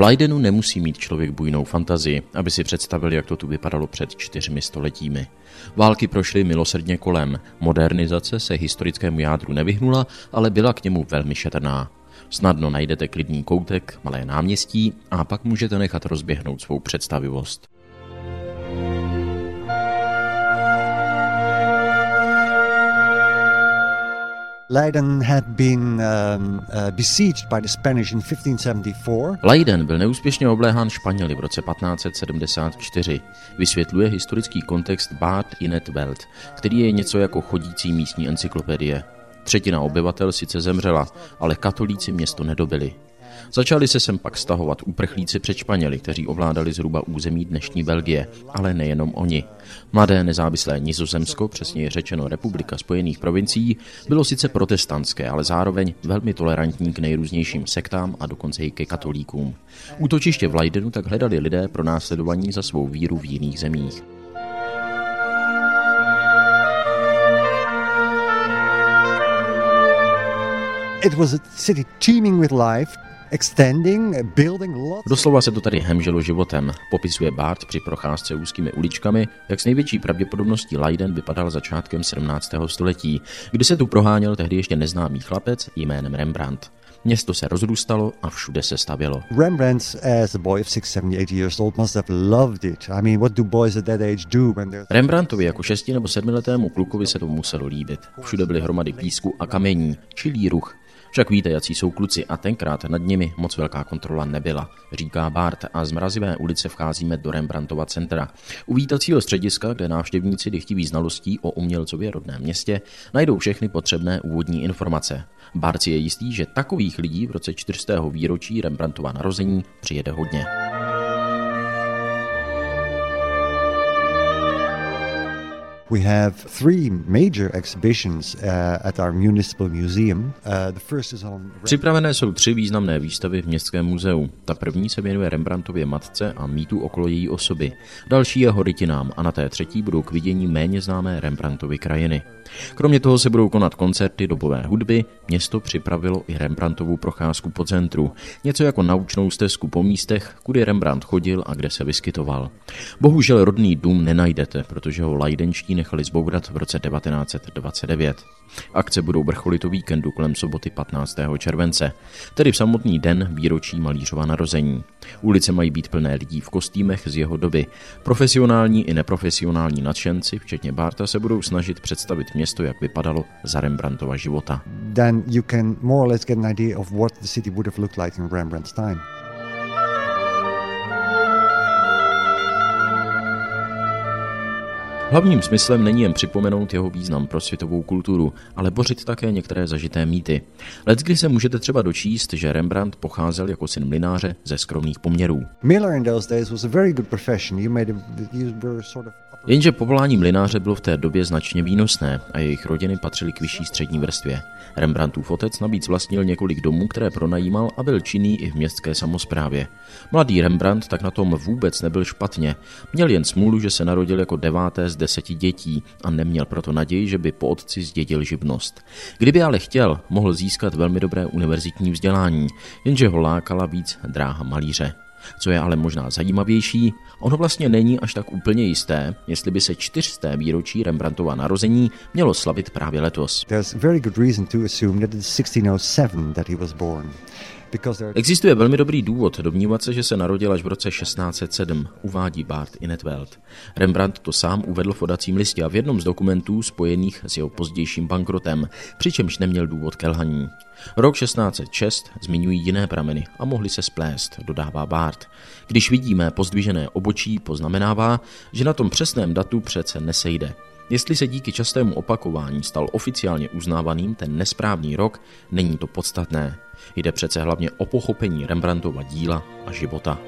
Leidenu nemusí mít člověk bujnou fantazii, aby si představil, jak to tu vypadalo před čtyřmi stoletími. Války prošly milosrdně kolem, modernizace se historickému jádru nevyhnula, ale byla k němu velmi šetrná. Snadno najdete klidný koutek, malé náměstí a pak můžete nechat rozběhnout svou představivost. Leiden had been um, uh, besieged by the Spanish in 1574. Leiden byl neúspěšně obléhán Španěli v roce 1574. Vysvětluje historický kontext Bad Inet Welt, který je něco jako chodící místní encyklopedie. Třetina obyvatel sice zemřela, ale katolíci město nedobili. Začali se sem pak stahovat uprchlíci před Španěli, kteří ovládali zhruba území dnešní Belgie, ale nejenom oni. Mladé nezávislé Nizozemsko, přesněji řečeno Republika Spojených provincií, bylo sice protestantské, ale zároveň velmi tolerantní k nejrůznějším sektám a dokonce i ke katolíkům. Útočiště v Leidenu tak hledali lidé pro následování za svou víru v jiných zemích. It was a city teeming with life. Doslova se to tady hemželo životem, popisuje Bart při procházce úzkými uličkami, jak s největší pravděpodobností Leiden vypadal začátkem 17. století, kdy se tu proháněl tehdy ještě neznámý chlapec jménem Rembrandt. Město se rozrůstalo a všude se stavělo. Rembrandtovi jako šesti nebo sedmiletému klukovi se to muselo líbit. Všude byly hromady písku a kamení, čilý ruch, však víte, jací jsou kluci a tenkrát nad nimi moc velká kontrola nebyla, říká Bart a z mrazivé ulice vcházíme do Rembrandtova centra. U vítacího střediska, kde návštěvníci dychtiví znalostí o umělcově rodném městě najdou všechny potřebné úvodní informace. Bart si je jistý, že takových lidí v roce 400. výročí Rembrandtova narození přijede hodně. We have three major exhibitions uh, at our municipal museum. Uh, the first is on... Připravené jsou tři významné výstavy v Městském muzeu. Ta první se věnuje Rembrandtově matce a mýtu okolo její osoby. Další je Horitinám a na té třetí budou k vidění méně známé Rembrandtovy krajiny. Kromě toho se budou konat koncerty dobové hudby, město připravilo i Rembrandtovu procházku po centru, něco jako naučnou stezku po místech, kudy Rembrandt chodil a kde se vyskytoval. Bohužel rodný dům nenajdete, protože ho lajdenští nechali zbourat v roce 1929. Akce budou vrcholit o víkendu kolem soboty 15. července, tedy v samotný den výročí malířova narození. Ulice mají být plné lidí v kostýmech z jeho doby. Profesionální i neprofesionální nadšenci, včetně Barta, se budou snažit představit město, jak vypadalo za Rembrandtova života. Then you can more or less get an idea of what the city would have looked like in Rembrandt's time. Hlavním smyslem není jen připomenout jeho význam pro světovou kulturu, ale bořit také některé zažité mýty. Leckdy se můžete třeba dočíst, že Rembrandt pocházel jako syn mlináře ze skromných poměrů. Miller in those days was a very good profession. You made a, you were sort of Jenže povolání mlináře bylo v té době značně výnosné a jejich rodiny patřily k vyšší střední vrstvě. Rembrandtův otec navíc vlastnil několik domů, které pronajímal a byl činný i v městské samozprávě. Mladý Rembrandt tak na tom vůbec nebyl špatně. Měl jen smůlu, že se narodil jako deváté z deseti dětí a neměl proto naději, že by po otci zdědil živnost. Kdyby ale chtěl, mohl získat velmi dobré univerzitní vzdělání, jenže ho lákala víc dráha malíře. Co je ale možná zajímavější, ono vlastně není až tak úplně jisté, jestli by se čtyřsté výročí Rembrandtova narození mělo slavit právě letos. There's very good reason to assume that it's 1607 that he was born. Existuje velmi dobrý důvod domnívat se, že se narodil až v roce 1607, uvádí Bart Inetveld. Rembrandt to sám uvedl v odacím listě a v jednom z dokumentů spojených s jeho pozdějším bankrotem, přičemž neměl důvod ke lhaní. Rok 1606 zmiňují jiné prameny a mohli se splést, dodává Bart. Když vidíme pozdvižené obočí, poznamenává, že na tom přesném datu přece nesejde. Jestli se díky častému opakování stal oficiálně uznávaným ten nesprávný rok, není to podstatné. Jde přece hlavně o pochopení Rembrandtova díla a života.